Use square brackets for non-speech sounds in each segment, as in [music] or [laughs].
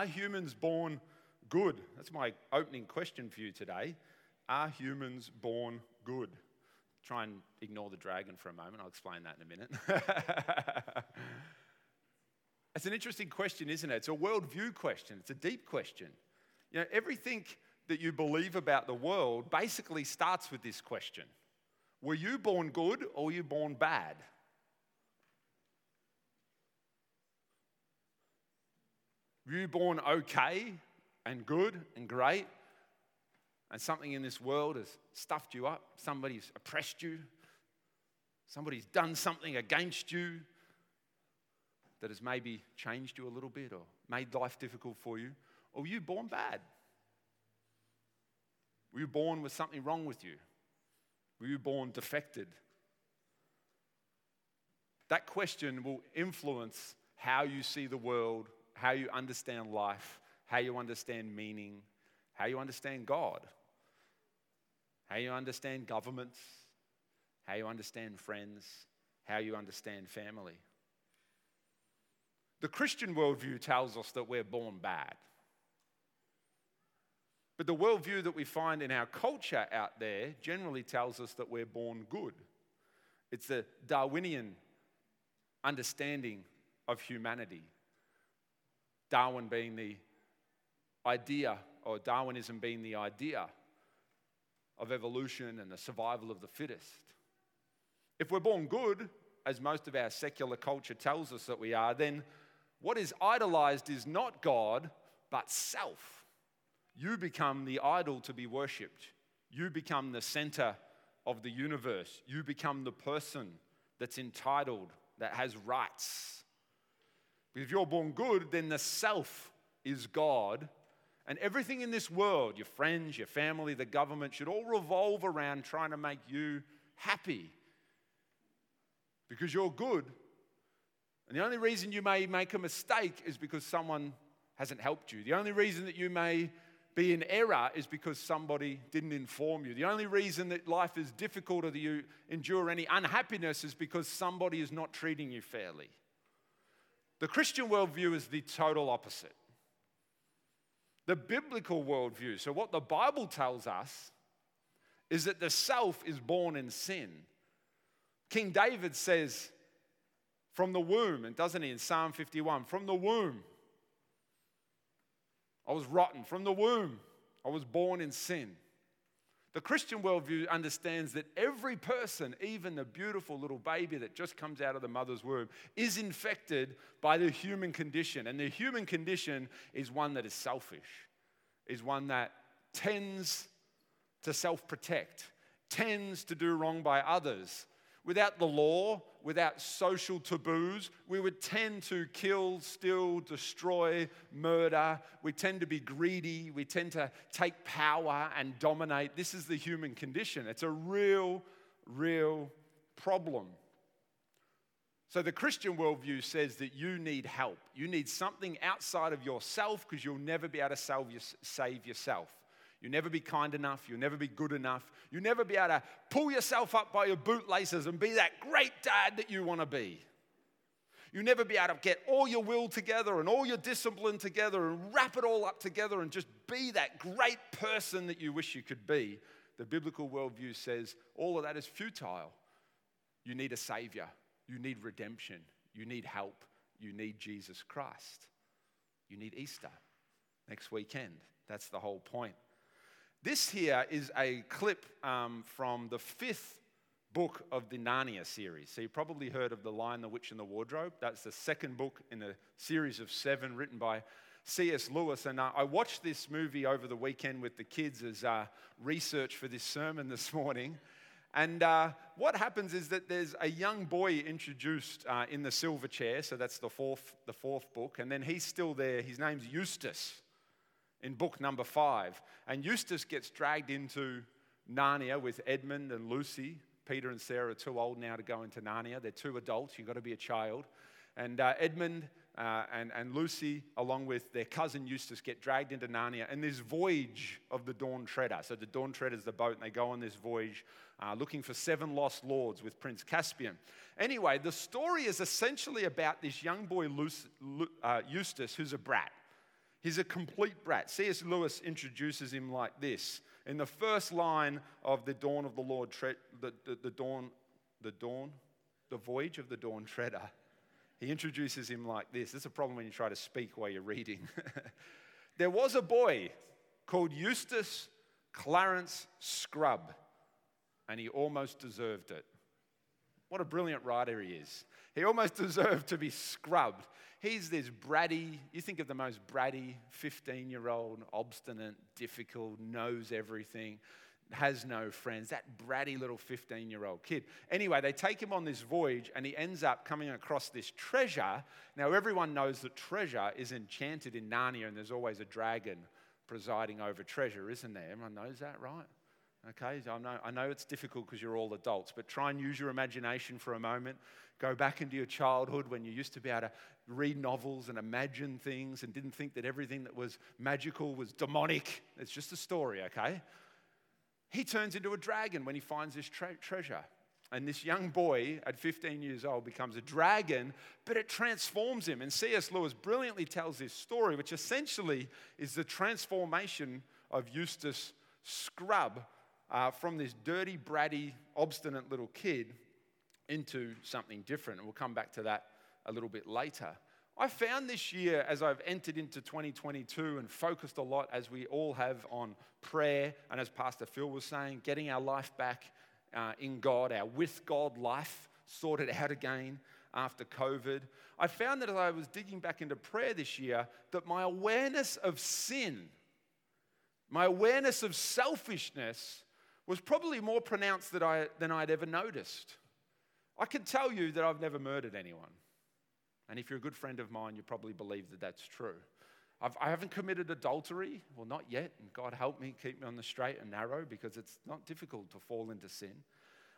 Are humans born good? That's my opening question for you today. Are humans born good? Try and ignore the dragon for a moment. I'll explain that in a minute. [laughs] it's an interesting question, isn't it? It's a worldview question, it's a deep question. You know, everything that you believe about the world basically starts with this question Were you born good or were you born bad? You born okay and good and great? And something in this world has stuffed you up, somebody's oppressed you, somebody's done something against you that has maybe changed you a little bit or made life difficult for you? Or were you born bad? Were you born with something wrong with you? Were you born defected? That question will influence how you see the world, how you understand life, how you understand meaning, how you understand God, how you understand governments, how you understand friends, how you understand family. The Christian worldview tells us that we're born bad. But the worldview that we find in our culture out there generally tells us that we're born good. It's the Darwinian understanding of humanity. Darwin being the idea, or Darwinism being the idea of evolution and the survival of the fittest. If we're born good, as most of our secular culture tells us that we are, then what is idolized is not God, but self. You become the idol to be worshipped. You become the center of the universe. You become the person that's entitled, that has rights. If you're born good, then the self is God. And everything in this world, your friends, your family, the government, should all revolve around trying to make you happy. Because you're good. And the only reason you may make a mistake is because someone hasn't helped you. The only reason that you may be in error is because somebody didn't inform you. The only reason that life is difficult or that you endure any unhappiness is because somebody is not treating you fairly. The Christian worldview is the total opposite. The biblical worldview, so what the Bible tells us is that the self is born in sin. King David says, from the womb, and doesn't he in Psalm 51, from the womb, I was rotten from the womb. I was born in sin. The Christian worldview understands that every person, even the beautiful little baby that just comes out of the mother's womb, is infected by the human condition. And the human condition is one that is selfish, is one that tends to self protect, tends to do wrong by others, Without the law, without social taboos, we would tend to kill, steal, destroy, murder. We tend to be greedy. We tend to take power and dominate. This is the human condition. It's a real, real problem. So, the Christian worldview says that you need help. You need something outside of yourself because you'll never be able to save yourself. You'll never be kind enough. You'll never be good enough. You'll never be able to pull yourself up by your bootlaces and be that great dad that you want to be. You'll never be able to get all your will together and all your discipline together and wrap it all up together and just be that great person that you wish you could be. The biblical worldview says all of that is futile. You need a savior. You need redemption. You need help. You need Jesus Christ. You need Easter next weekend. That's the whole point. This here is a clip um, from the fifth book of the Narnia series. So you probably heard of The Lion, the Witch, and the Wardrobe. That's the second book in a series of seven written by C.S. Lewis. And uh, I watched this movie over the weekend with the kids as uh, research for this sermon this morning. And uh, what happens is that there's a young boy introduced uh, in the silver chair, so that's the fourth, the fourth book, and then he's still there. His name's Eustace in book number five. And Eustace gets dragged into Narnia with Edmund and Lucy. Peter and Sarah are too old now to go into Narnia. They're two adults. You've got to be a child. And uh, Edmund uh, and, and Lucy, along with their cousin Eustace, get dragged into Narnia and this voyage of the Dawn Treader. So the Dawn Treader is the boat, and they go on this voyage uh, looking for seven lost lords with Prince Caspian. Anyway, the story is essentially about this young boy, Lucy, uh, Eustace, who's a brat. He's a complete brat. C.S. Lewis introduces him like this. In the first line of the Dawn of the Lord, tre- the, the, the dawn, the dawn, the voyage of the dawn treader, he introduces him like this. This is a problem when you try to speak while you're reading. [laughs] there was a boy called Eustace Clarence Scrubb, and he almost deserved it. What a brilliant writer he is. He almost [laughs] deserved to be scrubbed. He's this bratty, you think of the most bratty 15 year old, obstinate, difficult, knows everything, has no friends, that bratty little 15 year old kid. Anyway, they take him on this voyage and he ends up coming across this treasure. Now, everyone knows that treasure is enchanted in Narnia and there's always a dragon presiding over treasure, isn't there? Everyone knows that, right? Okay, I know, I know it's difficult because you're all adults, but try and use your imagination for a moment. Go back into your childhood when you used to be able to read novels and imagine things and didn't think that everything that was magical was demonic. It's just a story, okay? He turns into a dragon when he finds this tre- treasure. And this young boy at 15 years old becomes a dragon, but it transforms him. And C.S. Lewis brilliantly tells this story, which essentially is the transformation of Eustace Scrubb uh, from this dirty, bratty, obstinate little kid into something different. And we'll come back to that a little bit later. I found this year, as I've entered into 2022 and focused a lot, as we all have, on prayer, and as Pastor Phil was saying, getting our life back uh, in God, our with God life sorted out again after COVID. I found that as I was digging back into prayer this year, that my awareness of sin, my awareness of selfishness, was probably more pronounced than, I, than I'd ever noticed. I can tell you that I've never murdered anyone. And if you're a good friend of mine, you probably believe that that's true. I've, I have not committed adultery, well, not yet, and God help me keep me on the straight and narrow because it's not difficult to fall into sin.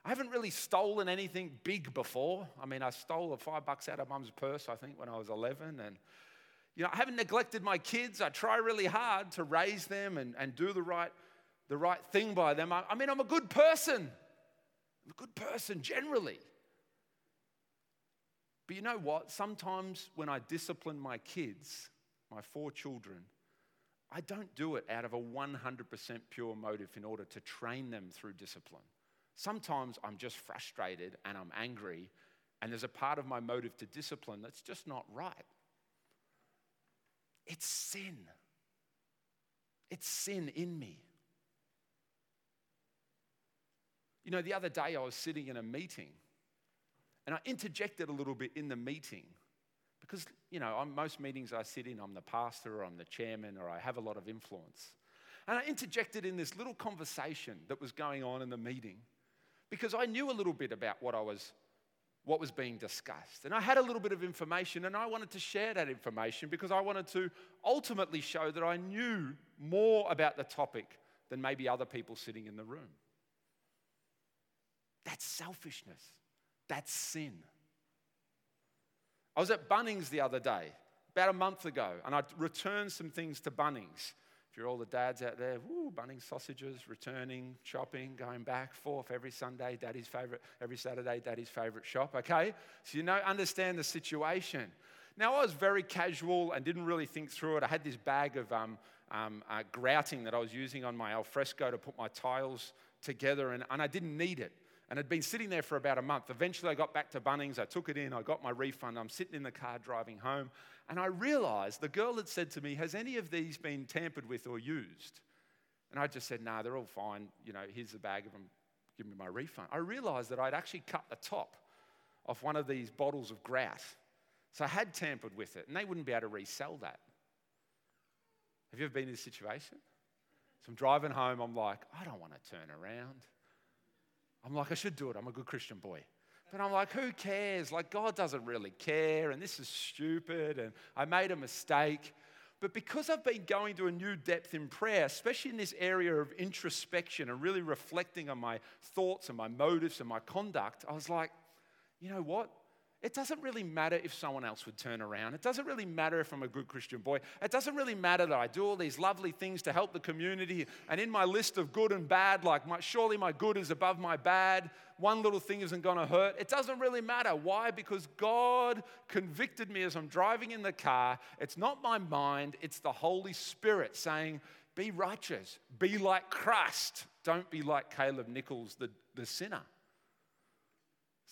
I haven't really stolen anything big before. I mean, I stole a five bucks out of mum's purse, I think, when I was 11. And, you know, I haven't neglected my kids. I try really hard to raise them and, and do the right the right thing by them. I, mean, I'm a good person. I'm a good person generally. But you know what? Sometimes when I discipline my kids, my four children, I don't do it out of a 100% pure motive in order to train them through discipline. Sometimes I'm just frustrated and I'm angry, and there's a part of my motive to discipline that's just not right. It's sin. It's sin in me. You know, the other day I was sitting in a meeting and I interjected a little bit in the meeting because, you know, on most meetings I sit in, I'm the pastor or I'm the chairman or I have a lot of influence. And I interjected in this little conversation that was going on in the meeting because I knew a little bit about what I was what was being discussed. And I had a little bit of information and I wanted to share that information because I wanted to ultimately show that I knew more about the topic than maybe other people sitting in the room. That's selfishness. That's sin. I was at Bunnings the other day, about a month ago, and I returned some things to Bunnings. If you're all the dads out there, woo, Bunnings sausages, returning, shopping, going back, forth every Sunday, daddy's favorite, every Saturday, daddy's favorite shop, okay? So you know, understand the situation. Now, I was very casual and didn't really think through it. I had this bag of um, um, uh, grouting that I was using on my alfresco to put my tiles together, and, and I didn't need it and had been sitting there for about a month. Eventually, I got back to Bunnings, I took it in, I got my refund. I'm sitting in the car driving home, and I realized the girl had said to me, Has any of these been tampered with or used? And I just said, Nah, they're all fine. You know, here's the bag of them, give me my refund. I realized that I'd actually cut the top off one of these bottles of grout. So I had tampered with it, and they wouldn't be able to resell that. Have you ever been in this situation? So I'm driving home, I'm like, I don't want to turn around. I'm like, I should do it. I'm a good Christian boy. But I'm like, who cares? Like, God doesn't really care, and this is stupid, and I made a mistake. But because I've been going to a new depth in prayer, especially in this area of introspection and really reflecting on my thoughts and my motives and my conduct, I was like, you know what? It doesn't really matter if someone else would turn around. It doesn't really matter if I'm a good Christian boy. It doesn't really matter that I do all these lovely things to help the community. And in my list of good and bad, like my, surely my good is above my bad, one little thing isn't going to hurt. It doesn't really matter. Why? Because God convicted me as I'm driving in the car. It's not my mind, it's the Holy Spirit saying, Be righteous, be like Christ. Don't be like Caleb Nichols, the, the sinner.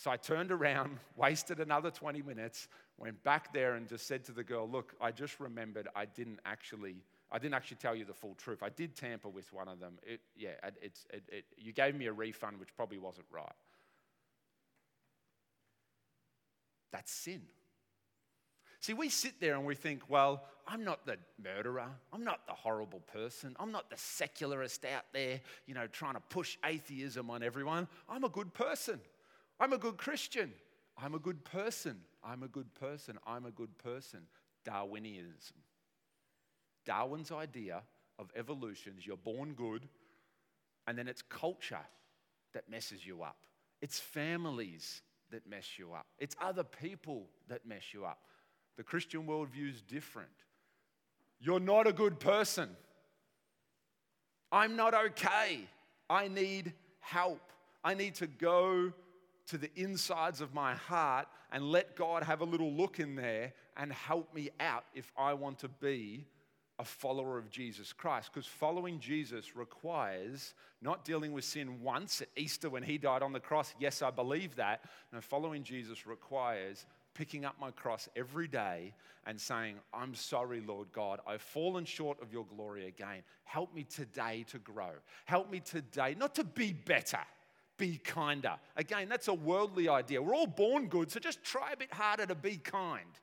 So I turned around, [laughs] wasted another 20 minutes, went back there and just said to the girl, Look, I just remembered I didn't actually. I didn't actually tell you the full truth. I did tamper with one of them. It, yeah, it's, it, it, you gave me a refund, which probably wasn't right. That's sin. See, we sit there and we think, well, I'm not the murderer. I'm not the horrible person. I'm not the secularist out there, you know, trying to push atheism on everyone. I'm a good person. I'm a good Christian. I'm a good person. I'm a good person. I'm a good person. Darwinianism. Darwin's idea of evolution is you're born good, and then it's culture that messes you up. It's families that mess you up. It's other people that mess you up. The Christian worldview is different. You're not a good person. I'm not okay. I need help. I need to go to the insides of my heart and let God have a little look in there and help me out if I want to be a follower of Jesus Christ. Because following Jesus requires not dealing with sin once at Easter when he died on the cross. Yes, I believe that. No, following Jesus requires picking up my cross every day and saying, I'm sorry, Lord God, I've fallen short of your glory again. Help me today to grow. Help me today not to be better be kinder. Again, that's a worldly idea. We're all born good, so just try a bit harder to be kind.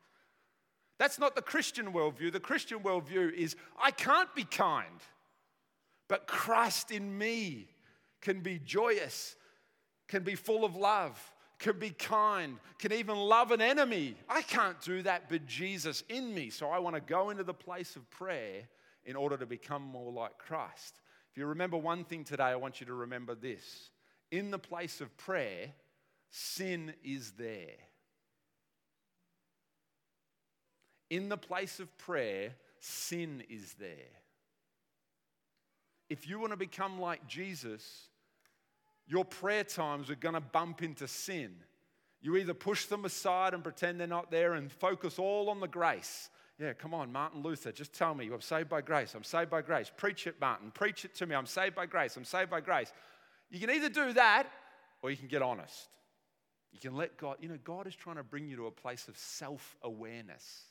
That's not the Christian worldview. The Christian worldview is I can't be kind, but Christ in me can be joyous, can be full of love, can be kind, can even love an enemy. I can't do that, but Jesus in me. So I want to go into the place of prayer in order to become more like Christ. If you remember one thing today, I want you to remember this in the place of prayer, sin is there. In the place of prayer, sin is there. If you want to become like Jesus, your prayer times are going to bump into sin. You either push them aside and pretend they're not there and focus all on the grace. Yeah, come on, Martin Luther, just tell me I'm saved by grace. I'm saved by grace. Preach it, Martin. Preach it to me. I'm saved by grace. I'm saved by grace. You can either do that or you can get honest. You can let God, you know, God is trying to bring you to a place of self awareness.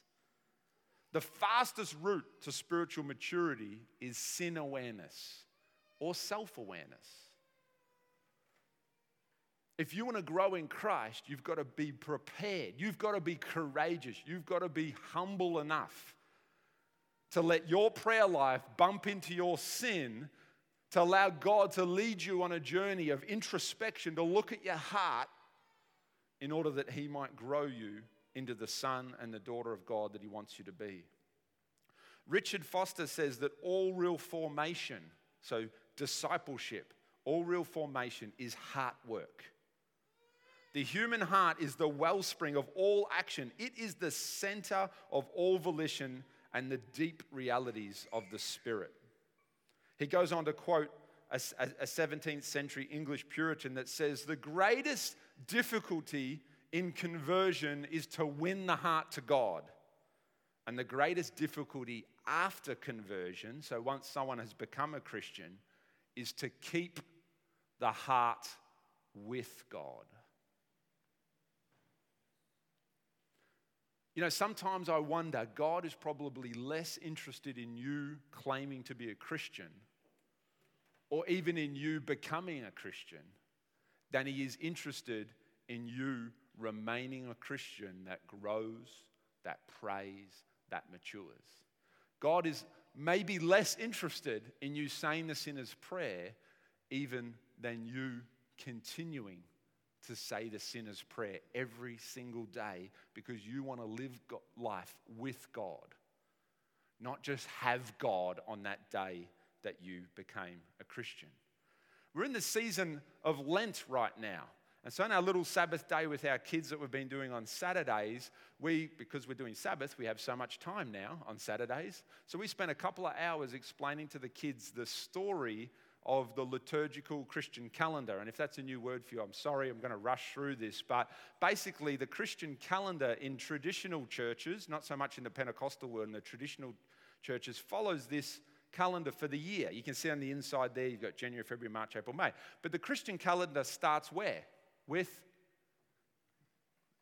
The fastest route to spiritual maturity is sin awareness or self awareness. If you want to grow in Christ, you've got to be prepared. You've got to be courageous. You've got to be humble enough to let your prayer life bump into your sin to allow God to lead you on a journey of introspection, to look at your heart in order that He might grow you into the son and the daughter of God that He wants you to be. Richard Foster says that all real formation, so discipleship, all real formation is heart work. The human heart is the wellspring of all action, it is the center of all volition and the deep realities of the Spirit. He goes on to quote a, a 17th century English Puritan that says, The greatest difficulty in conversion is to win the heart to God. And the greatest difficulty after conversion, so once someone has become a Christian, is to keep the heart with God. You know, sometimes I wonder God is probably less interested in you claiming to be a Christian or even in you becoming a Christian than he is interested in you remaining a Christian that grows, that prays, that matures. God is maybe less interested in you saying the sinner's prayer even than you continuing to say the sinner's prayer every single day because you want to live life with God, not just have God on that day that you became a Christian. We're in the season of Lent right now. And so on our little Sabbath day with our kids that we've been doing on Saturdays, we, because we're doing Sabbath, we have so much time now on Saturdays. So we spent a couple of hours explaining to the kids the story of the liturgical Christian calendar. And if that's a new word for you, I'm sorry, I'm going to rush through this. But basically, the Christian calendar in traditional churches, not so much in the Pentecostal world, in the traditional churches, follows this calendar for the year. You can see on the inside there, you've got January, February, March, April, May. But the Christian calendar starts where? with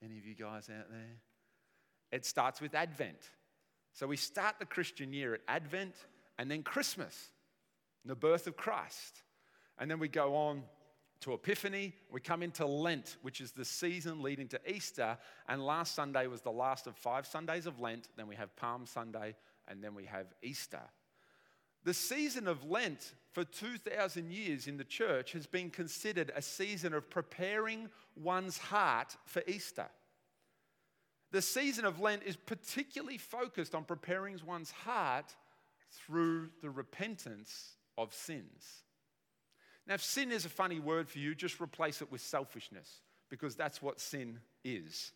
any of you guys out there? It starts with Advent. So we start the Christian year at Advent and then Christmas, the birth of Christ. And then we go on to Epiphany. We come into Lent, which is the season leading to Easter. And last Sunday was the last of five Sundays of Lent. Then we have Palm Sunday, and then we have Easter. The season of Lent for 2,000 years in the church has been considered a season of preparing one's heart for Easter. The season of Lent is particularly focused on preparing one's heart through the repentance of sins. Now, if sin is a funny word for you, just replace it with selfishness because that's what sin is.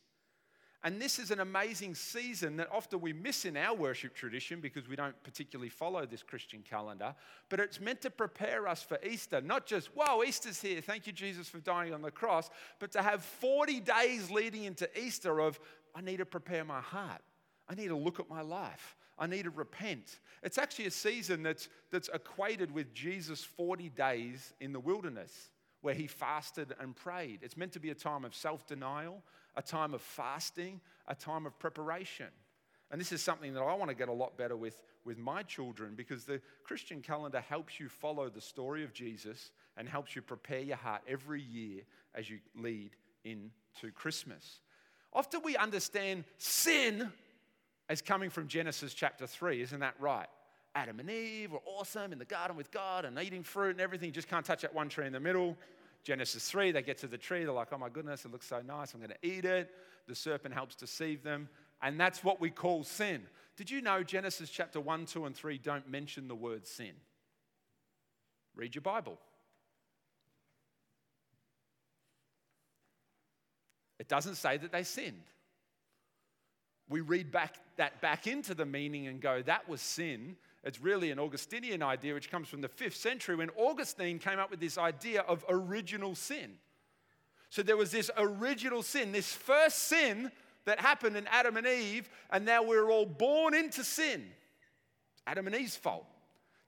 And this is an amazing season that often we miss in our worship tradition because we don't particularly follow this Christian calendar. But it's meant to prepare us for Easter, not just, whoa, Easter's here, thank you, Jesus, for dying on the cross, but to have 40 days leading into Easter of, I need to prepare my heart. I need to look at my life. I need to repent. It's actually a season that's, that's equated with Jesus' 40 days in the wilderness where he fasted and prayed. It's meant to be a time of self denial, a time of fasting, a time of preparation. And this is something that I want to get a lot better with with my children because the Christian calendar helps you follow the story of Jesus and helps you prepare your heart every year as you lead into Christmas. Often we understand sin as coming from Genesis chapter 3, isn't that right? Adam and Eve were awesome in the garden with God and eating fruit and everything. You just can't touch that one tree in the middle. Genesis 3, they get to the tree, they're like, oh my goodness, it looks so nice, I'm going to eat it. The serpent helps deceive them. And that's what we call sin. Did you know Genesis chapter 1, 2, and 3 don't mention the word sin? Read your Bible. It doesn't say that they sinned. We read back that back into the meaning and go, that was sin. It's really an Augustinian idea which comes from the fifth century when Augustine came up with this idea of original sin. So there was this original sin, this first sin that happened in Adam and Eve, and now we're all born into sin. Adam and Eve's fault.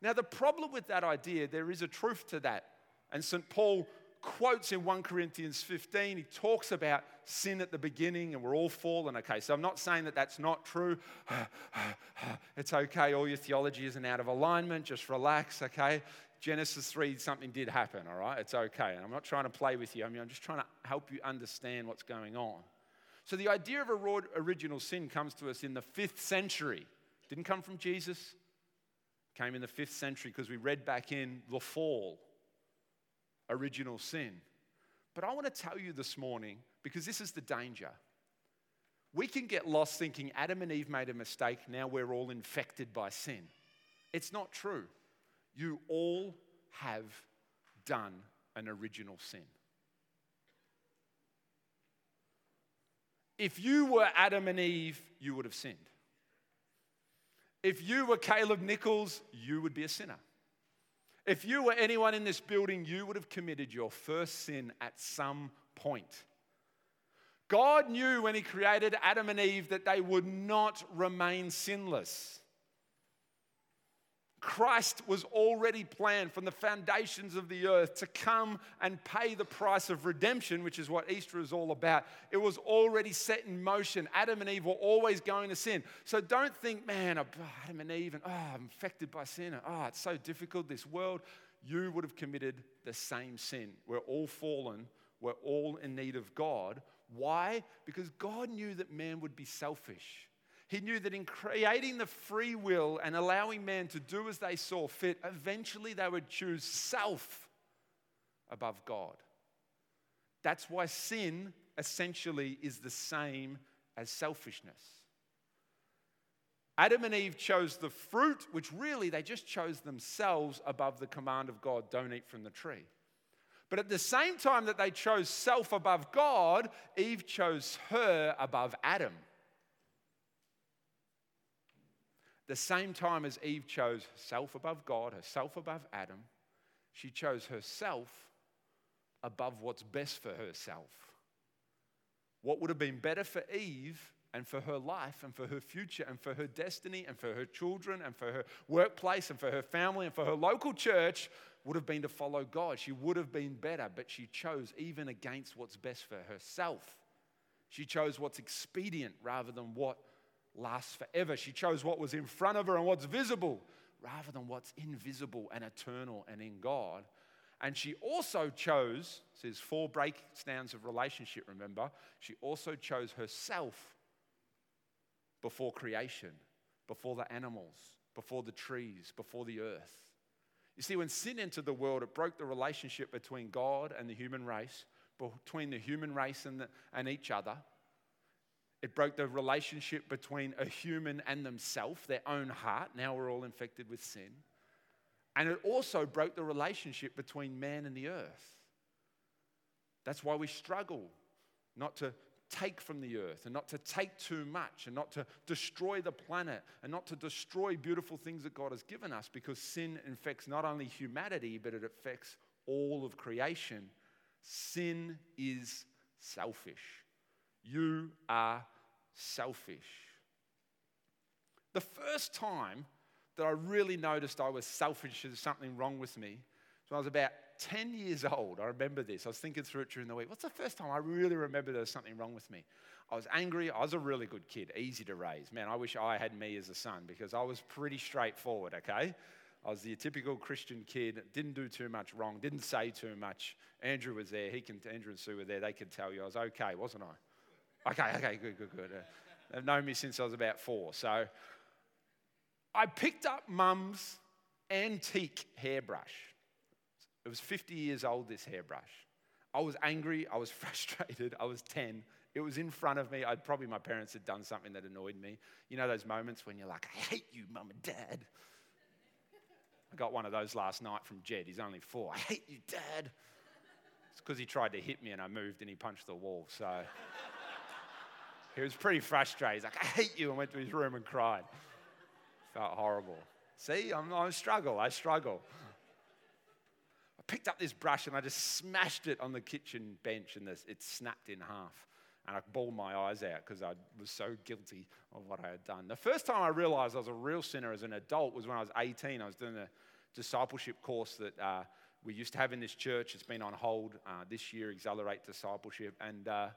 Now, the problem with that idea, there is a truth to that. And St. Paul quotes in 1 Corinthians 15, he talks about sin at the beginning and we're all fallen. Okay, so I'm not saying that that's not true. [sighs] it's okay, all your theology isn't out of alignment, just relax, okay? Genesis 3, something did happen, all right? It's okay. And I'm not trying to play with you, I mean, I'm just trying to help you understand what's going on. So the idea of a original sin comes to us in the fifth century. Didn't come from Jesus, came in the fifth century because we read back in the fall original sin. But I want to tell you this morning, because this is the danger. We can get lost thinking Adam and Eve made a mistake, now we're all infected by sin. It's not true. You all have done an original sin. If you were Adam and Eve, you would have sinned. If you were Caleb Nichols, you would be a sinner. If you were anyone in this building, you would have committed your first sin at some point. God knew when He created Adam and Eve that they would not remain sinless. Christ was already planned from the foundations of the earth to come and pay the price of redemption, which is what Easter is all about. It was already set in motion. Adam and Eve were always going to sin. So don't think, man, oh, Adam and Eve, and oh, I'm infected by sin. Oh, it's so difficult, this world. You would have committed the same sin. We're all fallen, we're all in need of God. Why? Because God knew that man would be selfish. He knew that in creating the free will and allowing man to do as they saw fit, eventually they would choose self above God. That's why sin essentially is the same as selfishness. Adam and Eve chose the fruit, which really they just chose themselves above the command of God don't eat from the tree. But at the same time that they chose self above God, Eve chose her above Adam. The same time as Eve chose herself above God, herself above Adam, she chose herself above what's best for herself. What would have been better for Eve and for her life and for her future and for her destiny and for her children and for her workplace and for her family and for her local church would have been to follow God. She would have been better, but she chose even against what's best for herself. She chose what's expedient rather than what lasts forever. She chose what was in front of her and what's visible rather than what's invisible and eternal and in God. And she also chose, says four breakdowns of relationship, remember, she also chose herself before creation, before the animals, before the trees, before the earth. You see, when sin entered the world, it broke the relationship between God and the human race, between the human race and, the, and each other. It broke the relationship between a human and themselves, their own heart. Now we're all infected with sin. And it also broke the relationship between man and the earth. That's why we struggle not to take from the earth and not to take too much and not to destroy the planet and not to destroy beautiful things that God has given us because sin infects not only humanity but it affects all of creation. Sin is selfish. You are selfish. The first time that I really noticed I was selfish, there's something wrong with me, so I was about 10 years old. I remember this. I was thinking through it during the week. What's the first time I really remember there was something wrong with me? I was angry. I was a really good kid, easy to raise. Man, I wish I had me as a son because I was pretty straightforward, okay? I was the typical Christian kid, didn't do too much wrong, didn't say too much. Andrew was there. He can, Andrew and Sue were there. They could tell you I was okay, wasn't I? Okay, okay, good, good, good. Uh, they've known me since I was about four. So I picked up mum's antique hairbrush. It was 50 years old, this hairbrush. I was angry, I was [laughs] frustrated, I was 10. It was in front of me. I'd probably my parents had done something that annoyed me. You know those moments when you're like, I hate you, mum and dad. I got one of those last night from Jed. He's only four. I hate you, dad. It's because he tried to hit me and I moved and he punched the wall. So he was pretty frustrated. He's like, I hate you, and went to his room and cried. Felt horrible. See, I'm, I struggle. I struggle I picked up this brush and I just smashed it on the kitchen bench and this, it snapped in half. And I bawled my eyes out because I was so guilty of what I had done. The first time I realized I was a real sinner as an adult was when I was 18. I was doing a discipleship course that uh, we used to have in this church. It's been on hold uh, this year, Accelerate Discipleship. And uh,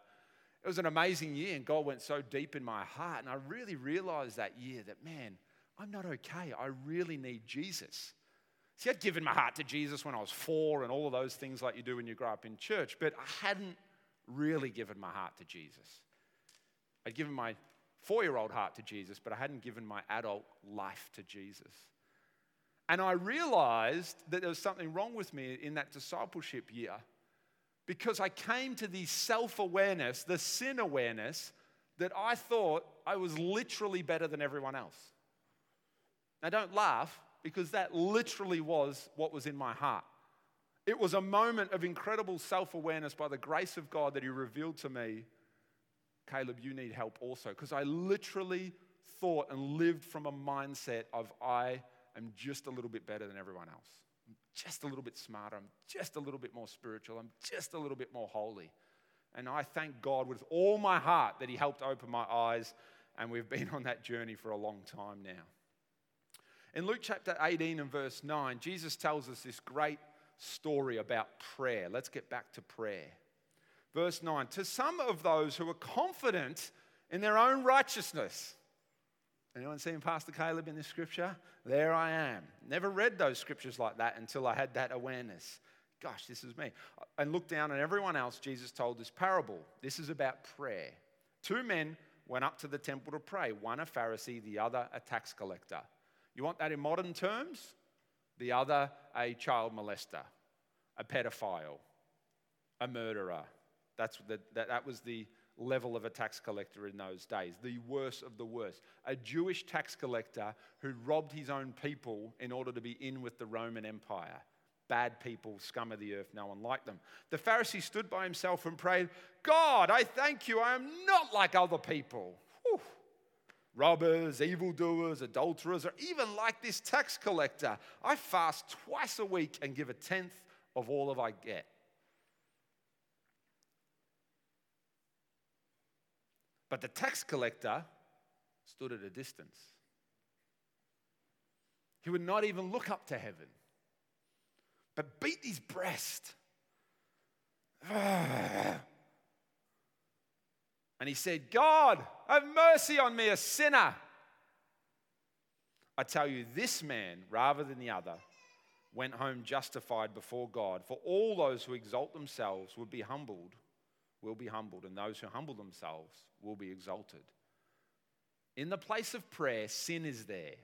it was an amazing year, and God went so deep in my heart. And I really realized that year that, man, I'm not okay. I really need Jesus. See, I'd given my heart to Jesus when I was four and all of those things like you do when you grow up in church, but I hadn't really given my heart to Jesus. I'd given my four year old heart to Jesus, but I hadn't given my adult life to Jesus. And I realized that there was something wrong with me in that discipleship year because I came to the self awareness, the sin awareness, that I thought I was literally better than everyone else. Now, don't laugh because that literally was what was in my heart. It was a moment of incredible self awareness by the grace of God that He revealed to me Caleb, you need help also. Because I literally thought and lived from a mindset of I am just a little bit better than everyone else. Just a little bit smarter. I'm just a little bit more spiritual. I'm just a little bit more holy. And I thank God with all my heart that He helped open my eyes. And we've been on that journey for a long time now. In Luke chapter 18 and verse 9, Jesus tells us this great story about prayer. Let's get back to prayer. Verse 9 To some of those who are confident in their own righteousness. Anyone seen Pastor Caleb in this scripture? There I am. Never read those scriptures like that until I had that awareness. Gosh, this is me. And look down at everyone else, Jesus told this parable. This is about prayer. Two men went up to the temple to pray, one a Pharisee, the other a tax collector. You want that in modern terms? The other, a child molester, a pedophile, a murderer. That's the, that, that was the level of a tax collector in those days, the worst of the worst. A Jewish tax collector who robbed his own people in order to be in with the Roman Empire. bad people, scum of the earth, no one liked them. The Pharisee stood by himself and prayed, God, I thank you, I am not like other people. Whew. Robbers, evildoers, adulterers, or even like this tax collector. I fast twice a week and give a tenth of all of I get. But the tax collector stood at a distance. He would not even look up to heaven, but beat his breast. [sighs] and he said, God, have mercy on me, a sinner. I tell you, this man, rather than the other, went home justified before God. For all those who exalt themselves would be humbled, will be humbled, and those who humble themselves will be exalted. In the place of prayer, sin is there.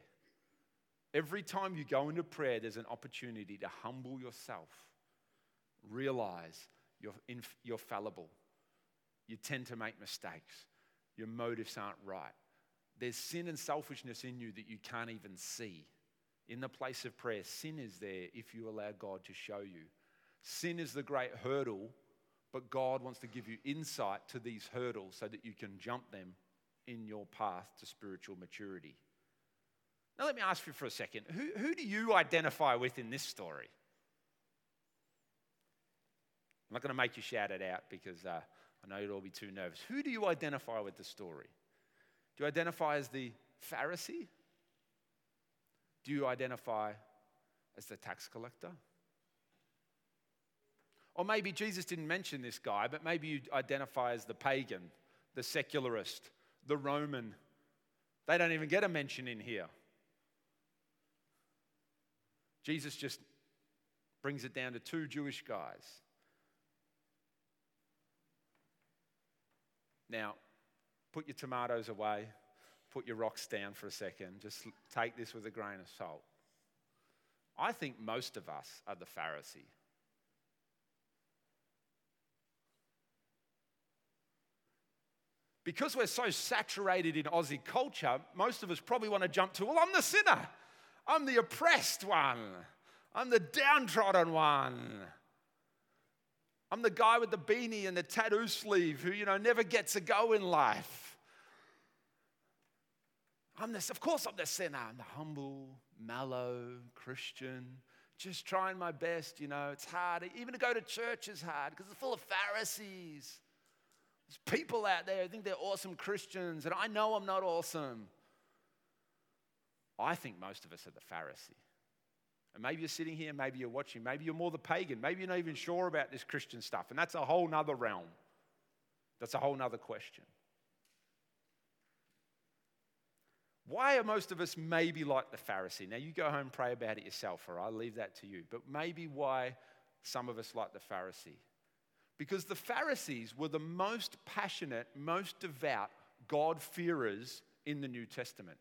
Every time you go into prayer, there's an opportunity to humble yourself. Realize you're, inf- you're fallible. You tend to make mistakes. Your motives aren't right. There's sin and selfishness in you that you can't even see. In the place of prayer, sin is there if you allow God to show you. Sin is the great hurdle, but God wants to give you insight to these hurdles so that you can jump them in your path to spiritual maturity. Now, let me ask you for a second who, who do you identify with in this story? I'm not going to make you shout it out because uh, I know you'd all be too nervous. Who do you identify with the story? Do you identify as the Pharisee? Do you identify as the tax collector? Or maybe Jesus didn't mention this guy, but maybe you identify as the pagan, the secularist, the Roman. They don't even get a mention in here. Jesus just brings it down to two Jewish guys. Now, put your tomatoes away, put your rocks down for a second. Just take this with a grain of salt. I think most of us are the Pharisee. Because we're so saturated in Aussie culture, most of us probably want to jump to, well, I'm the sinner. I'm the oppressed one. I'm the downtrodden one. I'm the guy with the beanie and the tattoo sleeve who, you know, never gets a go in life. I'm this, of course, I'm the sinner. I'm the humble, mellow Christian, just trying my best, you know. It's hard. Even to go to church is hard because it's full of Pharisees. There's people out there who think they're awesome Christians, and I know I'm not awesome. I think most of us are the Pharisee. And maybe you're sitting here, maybe you're watching, maybe you're more the pagan, maybe you're not even sure about this Christian stuff. And that's a whole nother realm. That's a whole nother question. Why are most of us maybe like the Pharisee? Now, you go home, pray about it yourself, or I'll leave that to you. But maybe why some of us like the Pharisee? Because the Pharisees were the most passionate, most devout God-fearers in the New Testament.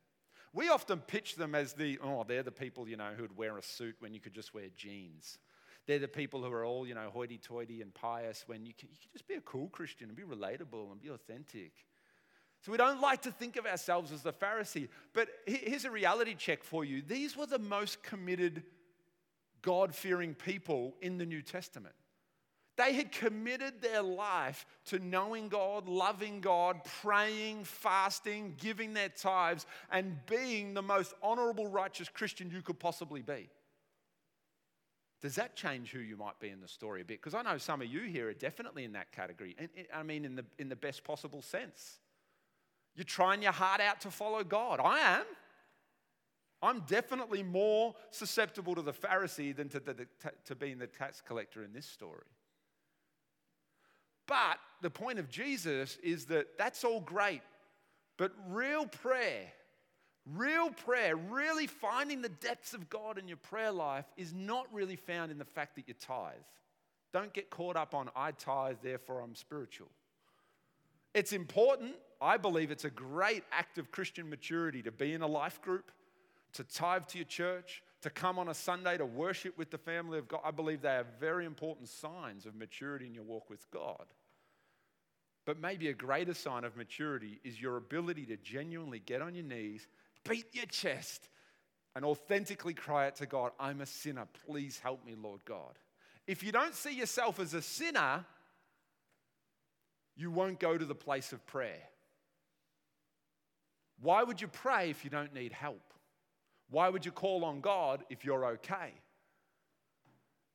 We often pitch them as the, oh, they're the people, you know, who'd wear a suit when you could just wear jeans. They're the people who are all, you know, hoity toity and pious when you can, you just be a cool Christian and be relatable and be authentic. So we don't like to think of ourselves as the Pharisee. But here's a reality check for you these were the most committed, God fearing people in the New Testament. They had committed their life to knowing God, loving God, praying, fasting, giving their tithes, and being the most honorable, righteous Christian you could possibly be. Does that change who you might be in the story a bit? Because I know some of you here are definitely in that category. I mean, in the, in the best possible sense. You're trying your heart out to follow God. I am. I'm definitely more susceptible to the Pharisee than to, the, to being the tax collector in this story. But the point of Jesus is that that's all great. But real prayer, real prayer, really finding the depths of God in your prayer life is not really found in the fact that you tithe. Don't get caught up on, I tithe, therefore I'm spiritual. It's important. I believe it's a great act of Christian maturity to be in a life group, to tithe to your church, to come on a Sunday to worship with the family of God. I believe they are very important signs of maturity in your walk with God. But maybe a greater sign of maturity is your ability to genuinely get on your knees, beat your chest, and authentically cry out to God, I'm a sinner. Please help me, Lord God. If you don't see yourself as a sinner, you won't go to the place of prayer. Why would you pray if you don't need help? Why would you call on God if you're okay?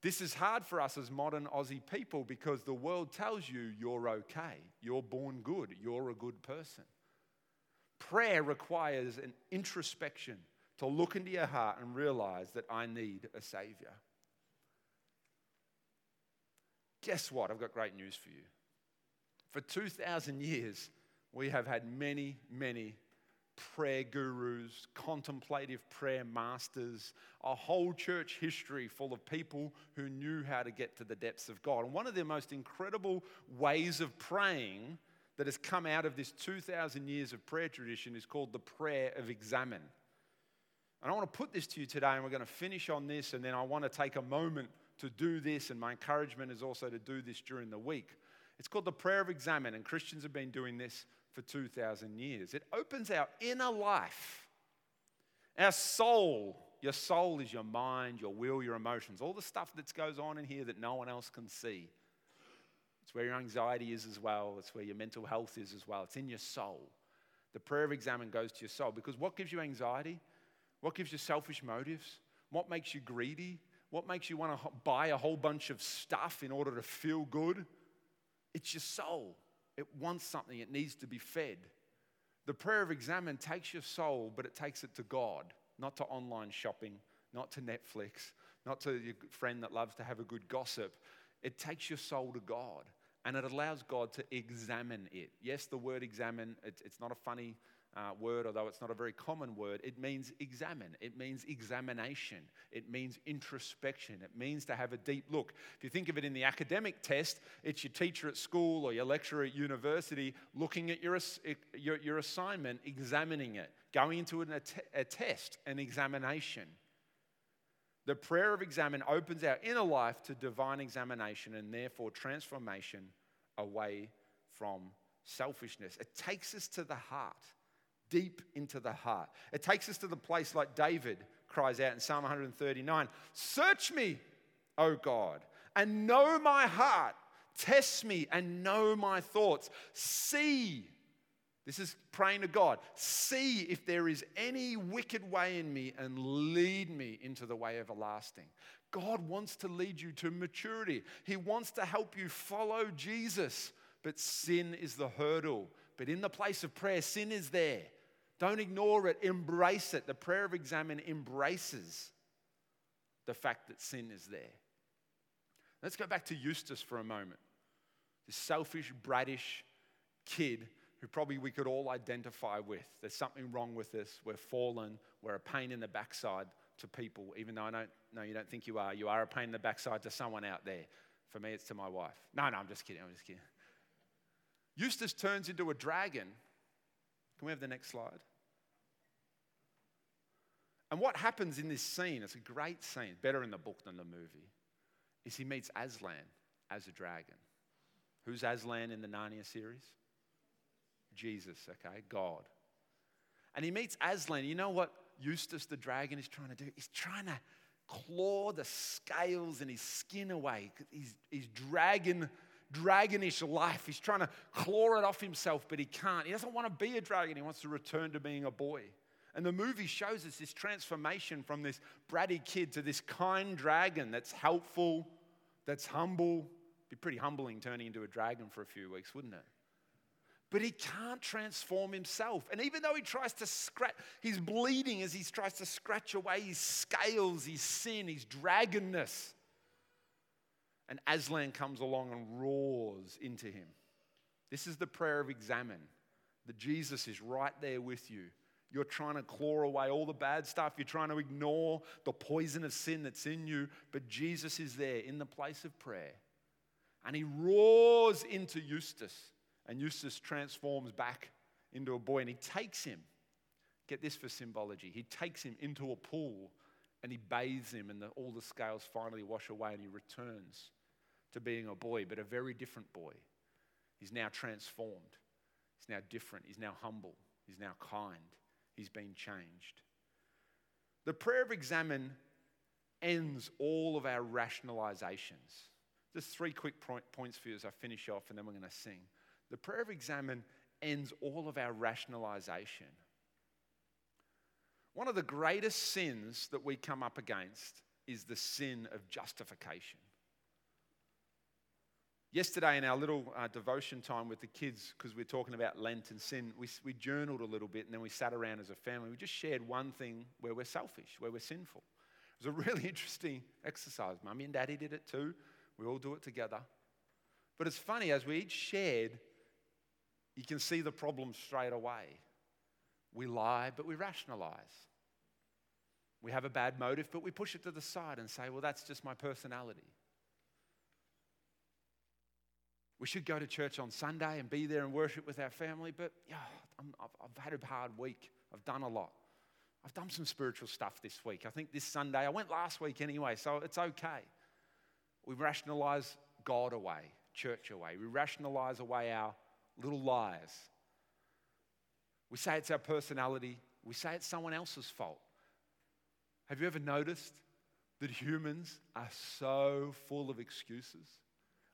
This is hard for us as modern Aussie people because the world tells you you're okay, you're born good, you're a good person. Prayer requires an introspection to look into your heart and realize that I need a Savior. Guess what? I've got great news for you. For 2,000 years, we have had many, many prayer gurus, contemplative prayer masters, a whole church history full of people who knew how to get to the depths of God. And one of their most incredible ways of praying that has come out of this 2,000 years of prayer tradition is called the prayer of examen. And I want to put this to you today, and we're going to finish on this, and then I want to take a moment to do this, and my encouragement is also to do this during the week. It's called the prayer of examen, and Christians have been doing this for 2,000 years. It opens our inner life, our soul. Your soul is your mind, your will, your emotions, all the stuff that goes on in here that no one else can see. It's where your anxiety is as well, it's where your mental health is as well. It's in your soul. The prayer of examen goes to your soul because what gives you anxiety? What gives you selfish motives? What makes you greedy? What makes you want to buy a whole bunch of stuff in order to feel good? It's your soul. It wants something, it needs to be fed. The prayer of examen takes your soul, but it takes it to God, not to online shopping, not to Netflix, not to your friend that loves to have a good gossip. It takes your soul to God and it allows God to examine it. Yes, the word examen, it's not a funny uh, word, although it's not a very common word, it means examine. It means examination. It means introspection. It means to have a deep look. If you think of it in the academic test, it's your teacher at school or your lecturer at university looking at your, your, your assignment, examining it, going into an, a, a test, an examination. The prayer of examen opens our inner life to divine examination and therefore transformation away from selfishness. It takes us to the heart deep into the heart. It takes us to the place like David cries out in Psalm 139 Search me, O God, and know my heart. Test me and know my thoughts. See, this is praying to God, see if there is any wicked way in me and lead me into the way everlasting. God wants to lead you to maturity. He wants to help you follow Jesus, but sin is the hurdle. But in the place of prayer, sin is there. Don't ignore it, embrace it. The prayer of examen embraces the fact that sin is there. Let's go back to Eustace for a moment. This selfish, bratish kid who probably we could all identify with. There's something wrong with us. We're fallen. We're a pain in the backside to people, even though I don't know you don't think you are. You are a pain in the backside to someone out there. For me, it's to my wife. No, no, I'm just kidding. I'm just kidding. Eustace turns into a dragon. Can we have the next slide? And what happens in this scene, it's a great scene, better in the book than the movie, is he meets Aslan as a dragon. Who's Aslan in the Narnia series? Jesus, okay, God. And he meets Aslan. You know what Eustace the dragon is trying to do? He's trying to claw the scales and his skin away. He's, he's dragon, dragonish life. He's trying to claw it off himself, but he can't. He doesn't want to be a dragon. He wants to return to being a boy. And the movie shows us this transformation from this bratty kid to this kind dragon that's helpful, that's humble. It'd be pretty humbling turning into a dragon for a few weeks, wouldn't it? But he can't transform himself. And even though he tries to scratch, he's bleeding as he tries to scratch away his scales, his sin, his dragonness. And Aslan comes along and roars into him. This is the prayer of examen. That Jesus is right there with you you're trying to claw away all the bad stuff. You're trying to ignore the poison of sin that's in you. But Jesus is there in the place of prayer. And he roars into Eustace. And Eustace transforms back into a boy. And he takes him. Get this for symbology. He takes him into a pool and he bathes him, and the, all the scales finally wash away, and he returns to being a boy, but a very different boy. He's now transformed. He's now different. He's now humble. He's now kind. He's been changed. The prayer of examen ends all of our rationalizations. Just three quick points for you as I finish off, and then we're going to sing. The prayer of examen ends all of our rationalization. One of the greatest sins that we come up against is the sin of justification. Yesterday, in our little uh, devotion time with the kids, because we're talking about Lent and sin, we, we journaled a little bit and then we sat around as a family. We just shared one thing where we're selfish, where we're sinful. It was a [laughs] really interesting exercise. Mummy and daddy did it too. We all do it together. But it's funny, as we each shared, you can see the problem straight away. We lie, but we rationalize. We have a bad motive, but we push it to the side and say, well, that's just my personality. We should go to church on Sunday and be there and worship with our family, but yeah, i have had a hard week. I've done a lot. I've done some spiritual stuff this week. I think this Sunday, I went last week anyway, so it's okay. We rationalize God away, church away. We rationalize away our little lies. We say it's our personality. We say it's someone else's fault. Have you ever noticed that humans are so full of excuses?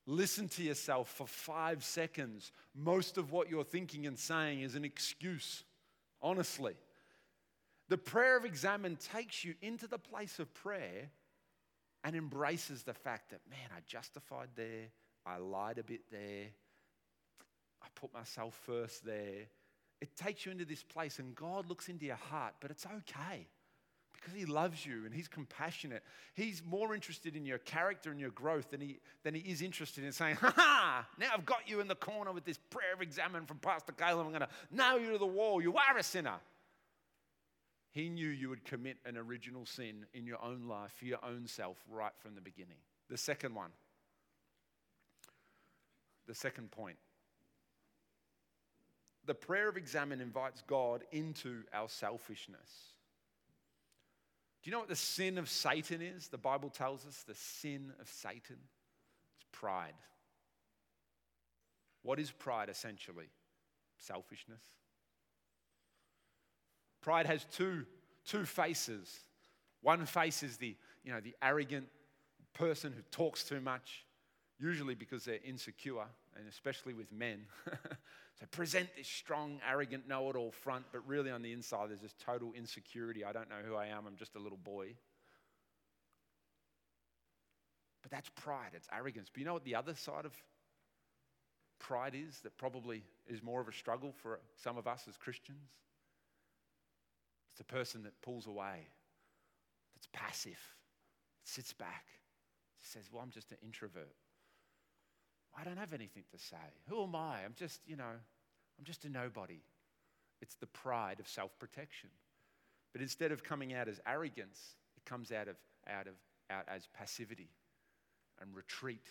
Listen to yourself for five seconds. Most of what you're thinking and saying is an excuse, honestly. The prayer of examen takes you into the place of prayer and embraces the fact that, man, I justified there, I lied a bit there, I put myself first there. It takes you into this place, and God looks into your heart, but it's okay because he loves you and he's compassionate. He's more interested in your character and your growth than he, than he is interested in saying, ha ha, now I've got you in the corner with this prayer of examen from Pastor Caleb. I'm going to nail you to the wall. You are a sinner. He knew you would commit an original sin in your own life, for your own self, right from the beginning. The second one, the second point. The prayer of examen invites God into our selfishness. Do you know what the sin of Satan is? The Bible tells us the sin of Satan is pride. What is pride essentially? Selfishness. Pride has two, two faces. One face is the, you know, the arrogant person who talks too much, usually because they're insecure, and especially with men. [laughs] So present this strong, arrogant, know it all front, but really on the inside, there's this total insecurity. I don't know who I am, I'm just a little boy. But that's pride, it's arrogance. But you know what the other side of pride is that probably is more of a struggle for some of us as Christians? It's the person that pulls away, that's passive, sits back, says, Well, I'm just an introvert. I don't have anything to say. Who am I? I'm just, you know, I'm just a nobody. It's the pride of self protection. But instead of coming out as arrogance, it comes out, of, out, of, out as passivity and retreat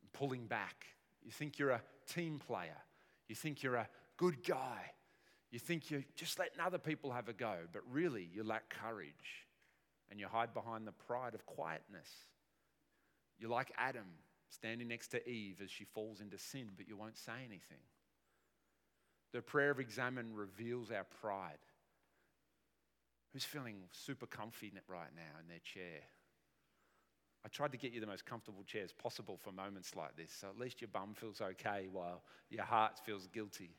and pulling back. You think you're a team player, you think you're a good guy, you think you're just letting other people have a go, but really you lack courage and you hide behind the pride of quietness. You're like Adam, standing next to Eve as she falls into sin, but you won't say anything. The prayer of examen reveals our pride. Who's feeling super comfy right now in their chair? I tried to get you the most comfortable chairs possible for moments like this, so at least your bum feels okay while your heart feels guilty.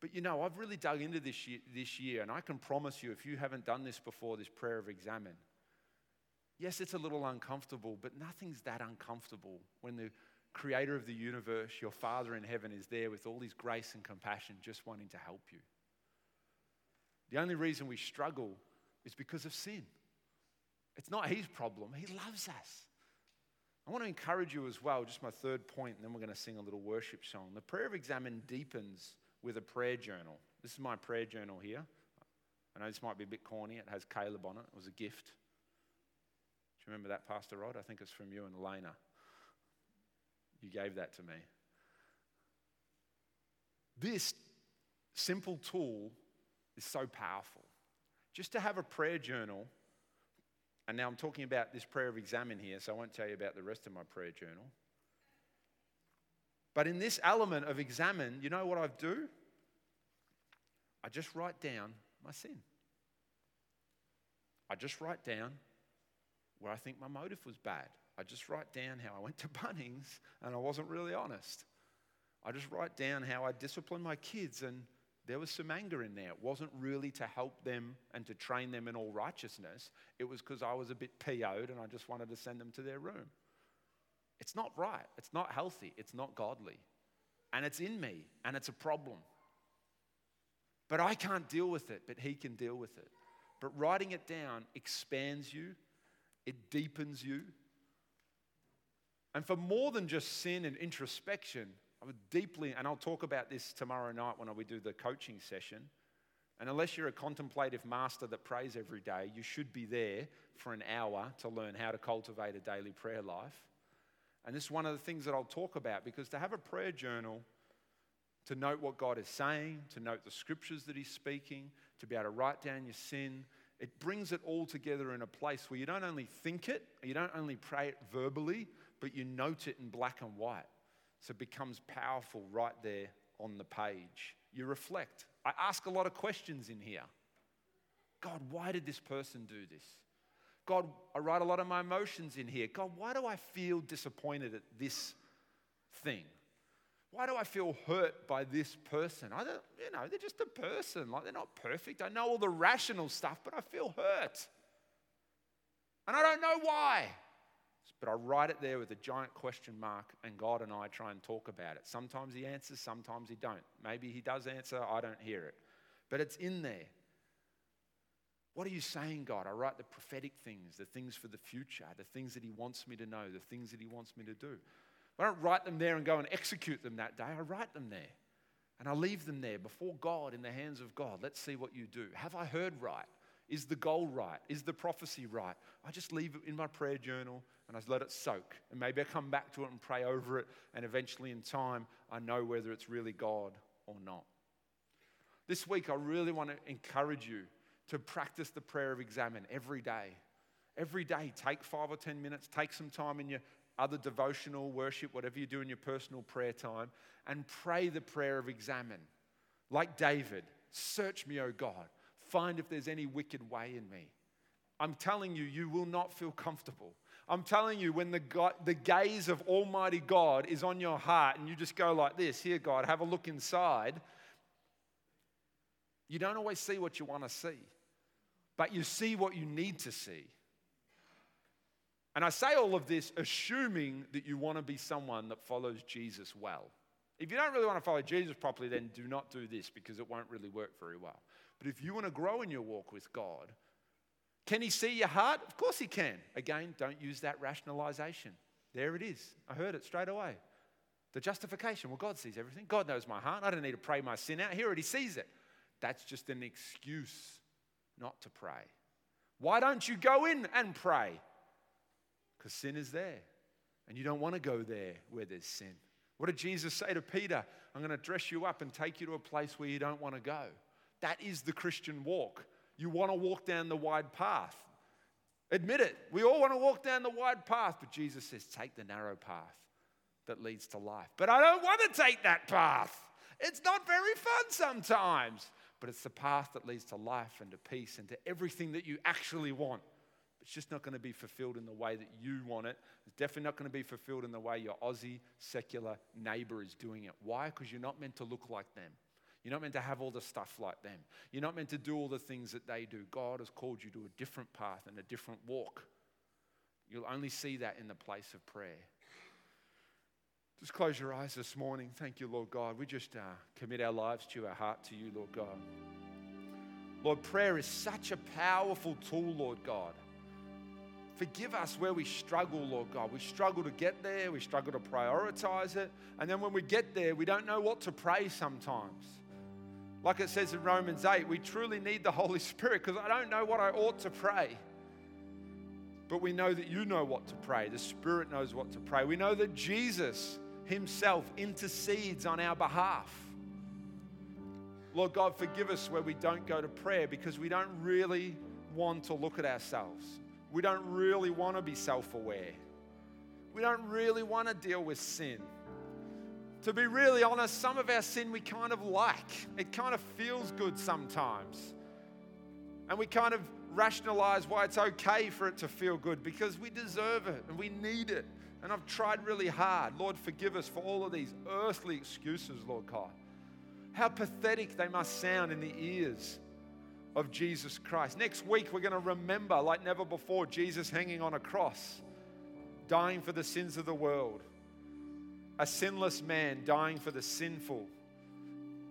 But you know, I've really dug into this year, this year, and I can promise you, if you haven't done this before, this prayer of examen, Yes, it's a little uncomfortable, but nothing's that uncomfortable when the creator of the universe, your Father in heaven, is there with all his grace and compassion, just wanting to help you. The only reason we struggle is because of sin. It's not his problem, he loves us. I want to encourage you as well, just my third point, and then we're going to sing a little worship song. The prayer of examen deepens with a prayer journal. This is my prayer journal here. I know this might be a bit corny, it has Caleb on it, it was a gift remember that, Pastor Rod? I think it's from you and Elena. You gave that to me. This simple tool is so powerful. Just to have a prayer journal, and now I'm talking about this prayer of examen here, so I won't tell you about the rest of my prayer journal. But in this element of examen, you know what I do? I just write down my sin. I just write down where I think my motive was bad. I just write down how I went to Bunnings and I wasn't really honest. I just write down how I disciplined my kids and there was some anger in there. It wasn't really to help them and to train them in all righteousness. It was because I was a bit PO'd and I just wanted to send them to their room. It's not right. It's not healthy. It's not godly. And it's in me and it's a problem. But I can't deal with it, but He can deal with it. But writing it down expands you, it deepens you. And for more than just sin and introspection, I would deeply, and I'll talk about this tomorrow night when we do the coaching session. And unless you're a contemplative master that prays every day, you should be there for an hour to learn how to cultivate a daily prayer life. And this is one of the things that I'll talk about because to have a prayer journal, to note what God is saying, to note the scriptures that He's speaking, to be able to write down your sin, it brings it all together in a place where you don't only think it, you don't only pray it verbally, but you note it in black and white. So it becomes powerful right there on the page. You reflect. I ask a lot of questions in here. God, why did this person do this? God, I write a lot of my emotions in here. God, why do I feel disappointed at this thing? Why do I feel hurt by this person? I don't, you know, they're just a person. Like they're not perfect. I know all the rational stuff, but I feel hurt. And I don't know why. But I write it there with a giant question mark, and God and I try and talk about it. Sometimes He answers, sometimes He don't. Maybe He does answer, I don't hear it. But it's in there. What are you saying, God? I write the prophetic things, the things for the future, the things that He wants me to know, the things that He wants me to do. I don't write them there and go and execute them that day. I write them there. And I leave them there before God in the hands of God. Let's see what you do. Have I heard right? Is the goal right? Is the prophecy right? I just leave it in my prayer journal and I just let it soak. And maybe I come back to it and pray over it, and eventually in time, I know whether it's really God or not. This week, I really want to encourage you to practice the prayer of examen every day. Every day, take five or 10 minutes, take some time in your other devotional worship, whatever you do in your personal prayer time, and pray the prayer of examen. Like David, search me, O God. Find if there's any wicked way in me. I'm telling you, you will not feel comfortable. I'm telling you, when the, God, the gaze of Almighty God is on your heart and you just go like this, here, God, have a look inside, you don't always see what you want to see, but you see what you need to see. And I say all of this assuming that you want to be someone that follows Jesus well. If you don't really want to follow Jesus properly, then do not do this because it won't really work very well. But if you want to grow in your walk with God, can he see your heart? Of course he can. Again, don't use that rationalization. There it is. I heard it straight away. The justification. Well, God sees everything. God knows my heart. I don't need to pray my sin out. He already sees it. That's just an excuse not to pray. Why don't you go in and pray? Because sin is there. And you don't want to go there where there's sin. What did Jesus say to Peter? I'm going to dress you up and take you to a place where you don't want to go. That is the Christian walk. You want to walk down the wide path. Admit it. We all want to walk down the wide path, but Jesus says, take the narrow path that leads to life. But I don't want to take that path. It's not very fun sometimes, but it's the path that leads to life and to peace and to everything that you actually want. It's just not going to be fulfilled in the way that you want it. It's definitely not going to be fulfilled in the way your Aussie secular neighbor is doing it. Why? Because you're not meant to look like them. You're not meant to have all the stuff like them. You're not meant to do all the things that they do. God has called you to a different path and a different walk. You'll only see that in the place of prayer. Just close your eyes this morning. Thank you, Lord God. We just uh, commit our lives to our heart to you, Lord God. Lord, prayer is such a powerful tool, Lord God. Forgive us where we struggle, Lord God. We struggle to get there, we struggle to prioritize it. And then when we get there, we don't know what to pray sometimes. Like it says in Romans 8, we truly need the Holy Spirit because I don't know what I ought to pray. But we know that you know what to pray. The Spirit knows what to pray. We know that Jesus Himself intercedes on our behalf. Lord God, forgive us where we don't go to prayer because we don't really want to look at ourselves. We don't really want to be self aware. We don't really want to deal with sin to be really honest, some of our sin we kind of like. It kind of feels good sometimes. And we kind of rationalize why it's okay for it to feel good because we deserve it and we need it. And I've tried really hard. Lord, forgive us for all of these earthly excuses, Lord God. How pathetic they must sound in the ears of Jesus Christ. Next week, we're going to remember, like never before, Jesus hanging on a cross, dying for the sins of the world. A sinless man dying for the sinful.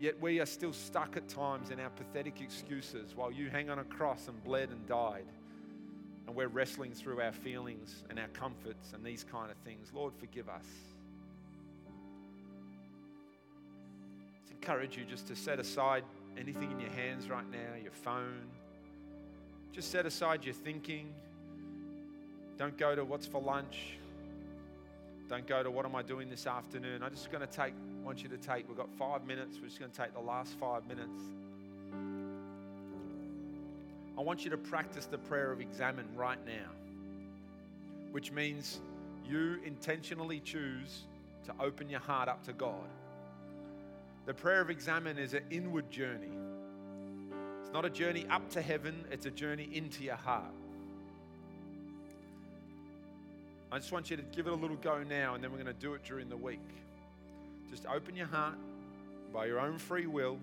Yet we are still stuck at times in our pathetic excuses while you hang on a cross and bled and died. And we're wrestling through our feelings and our comforts and these kind of things. Lord, forgive us. Encourage you just to set aside anything in your hands right now, your phone. Just set aside your thinking. Don't go to what's for lunch. Don't go to what am I doing this afternoon. I'm just going to take, want you to take, we've got five minutes. We're just going to take the last five minutes. I want you to practice the prayer of examen right now, which means you intentionally choose to open your heart up to God. The prayer of examen is an inward journey. It's not a journey up to heaven, it's a journey into your heart. I just want you to give it a little go now, and then we're going to do it during the week. Just open your heart by your own free will.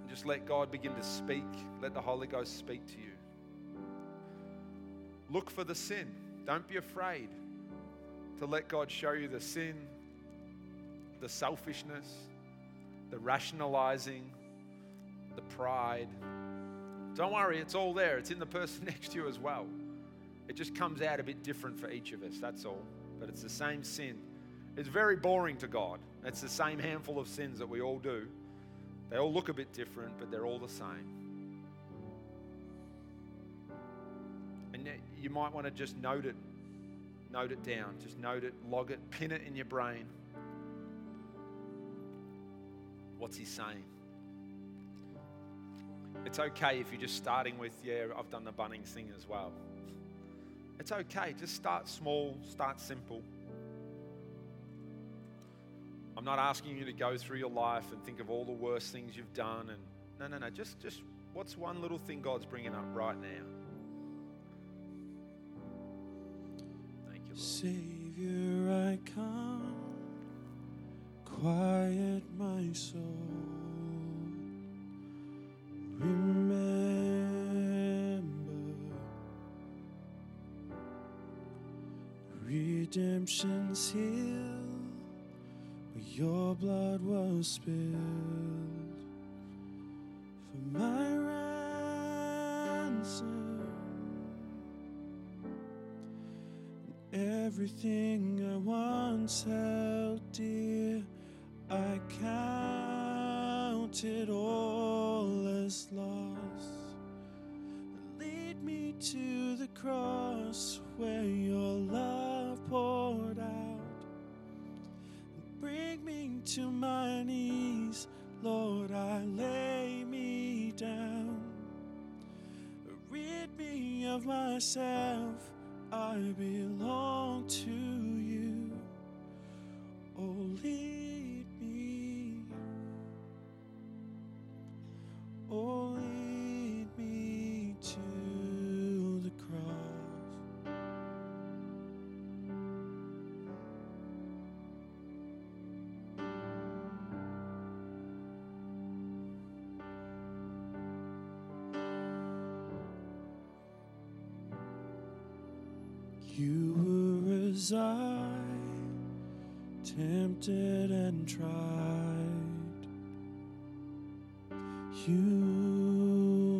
And just let God begin to speak. Let the Holy Ghost speak to you. Look for the sin. Don't be afraid to let God show you the sin, the selfishness, the rationalizing, the pride. Don't worry, it's all there. It's in the person [laughs] next to you as well. It just comes out a bit different for each of us, that's all. But it's the same sin. It's very boring to God. It's the same handful of sins that we all do. They all look a bit different, but they're all the same. And you might want to just note it, note it down, just note it, log it, pin it in your brain. What's he saying? It's okay if you're just starting with, yeah, I've done the Bunnings thing as well. It's okay. Just start small, start simple. I'm not asking you to go through your life and think of all the worst things you've done and no, no, no. Just, just what's one little thing God's bringing up right now? Thank you, Lord. Savior, I come, quiet my soul. Remember redemption's here your blood was spilled for my ransom. Everything I once held dear, I counted all as lost. Lead me to the cross where your love poured out. Bring me to my knees, Lord, I lay me down. Rid me of myself, I belong to you. Oh, lead tempted and tried. Human,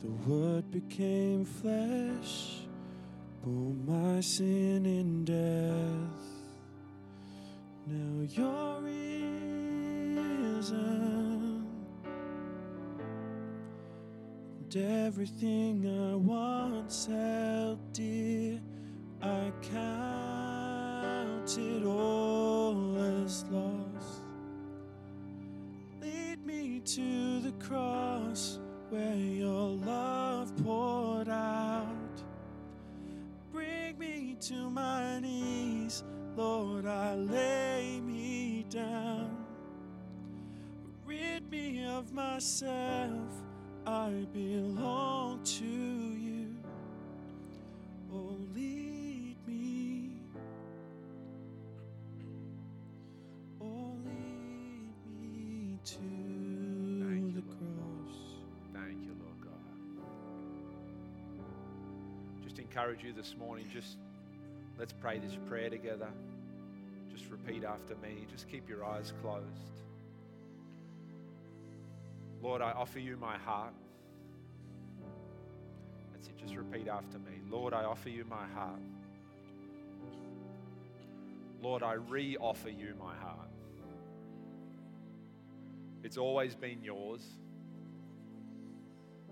the Word became flesh, bore my sin in death. Now you're risen and everything I once held dear, of myself. I belong to you. Oh, lead me. Oh, lead me to Thank the Lord. cross. Thank you, Lord God. Just encourage you this morning, just let's pray this prayer together. Just repeat after me. Just keep your eyes closed. Lord, I offer you my heart. That's it. Just repeat after me. Lord, I offer you my heart. Lord, I re offer you my heart. It's always been yours.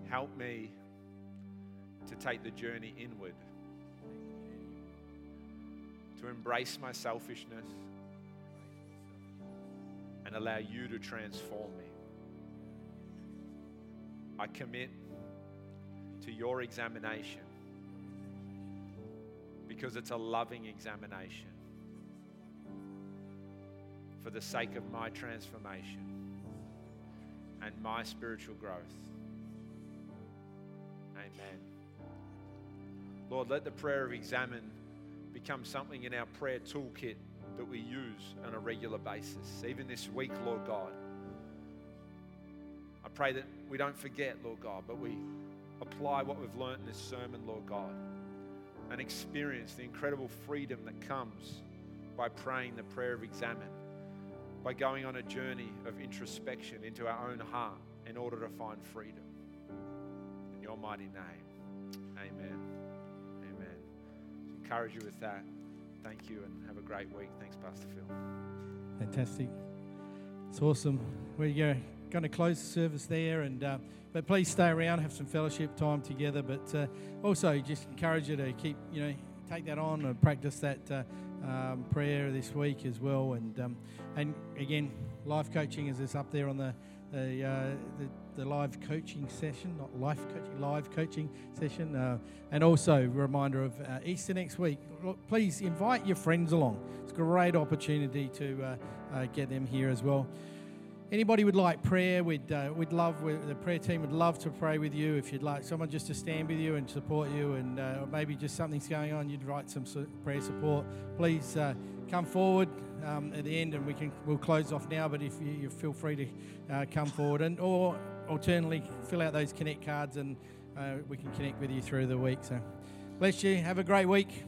Help me to take the journey inward, to embrace my selfishness and allow you to transform me. I commit to your examination because it's a loving examination for the sake of my transformation and my spiritual growth. Amen. Lord, let the prayer of examen become something in our prayer toolkit that we use on a regular basis, even this week, Lord God. Pray that we don't forget, Lord God, but we apply what we've learned in this sermon, Lord God, and experience the incredible freedom that comes by praying the prayer of examen, by going on a journey of introspection into our own heart in order to find freedom. In your mighty name, amen. Amen. Encourage you with that. Thank you and have a great week. Thanks, Pastor Phil. Fantastic. It's awesome. where you going to close the service there, and uh, but please stay around, have some fellowship time together. But uh, also, just encourage you to keep, you know, take that on and practice that uh, um, prayer this week as well. And um, and again, life coaching is this up there on the the, uh, the, the live coaching session, not life coaching, live coaching session. Uh, and also, reminder of uh, Easter next week. Look, Please invite your friends along. It's a great opportunity to uh, uh, get them here as well. Anybody would like prayer? We'd, uh, we'd love, we the prayer team would love to pray with you. If you'd like someone just to stand with you and support you, and uh, maybe just something's going on, you'd write some prayer support. Please uh, come forward um, at the end, and we can we'll close off now. But if you, you feel free to uh, come forward, and or alternately fill out those connect cards, and uh, we can connect with you through the week. So, bless you. Have a great week.